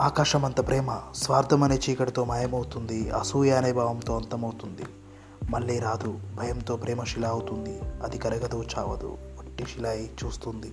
ఆకాశమంత ప్రేమ స్వార్థం అనే చీకటితో మాయమవుతుంది అసూయ అనే భావంతో అంతమవుతుంది. మళ్ళీ రాదు భయంతో ప్రేమ శిల అవుతుంది అది కరగదు చావదు ఒట్టి శిల అయి చూస్తుంది.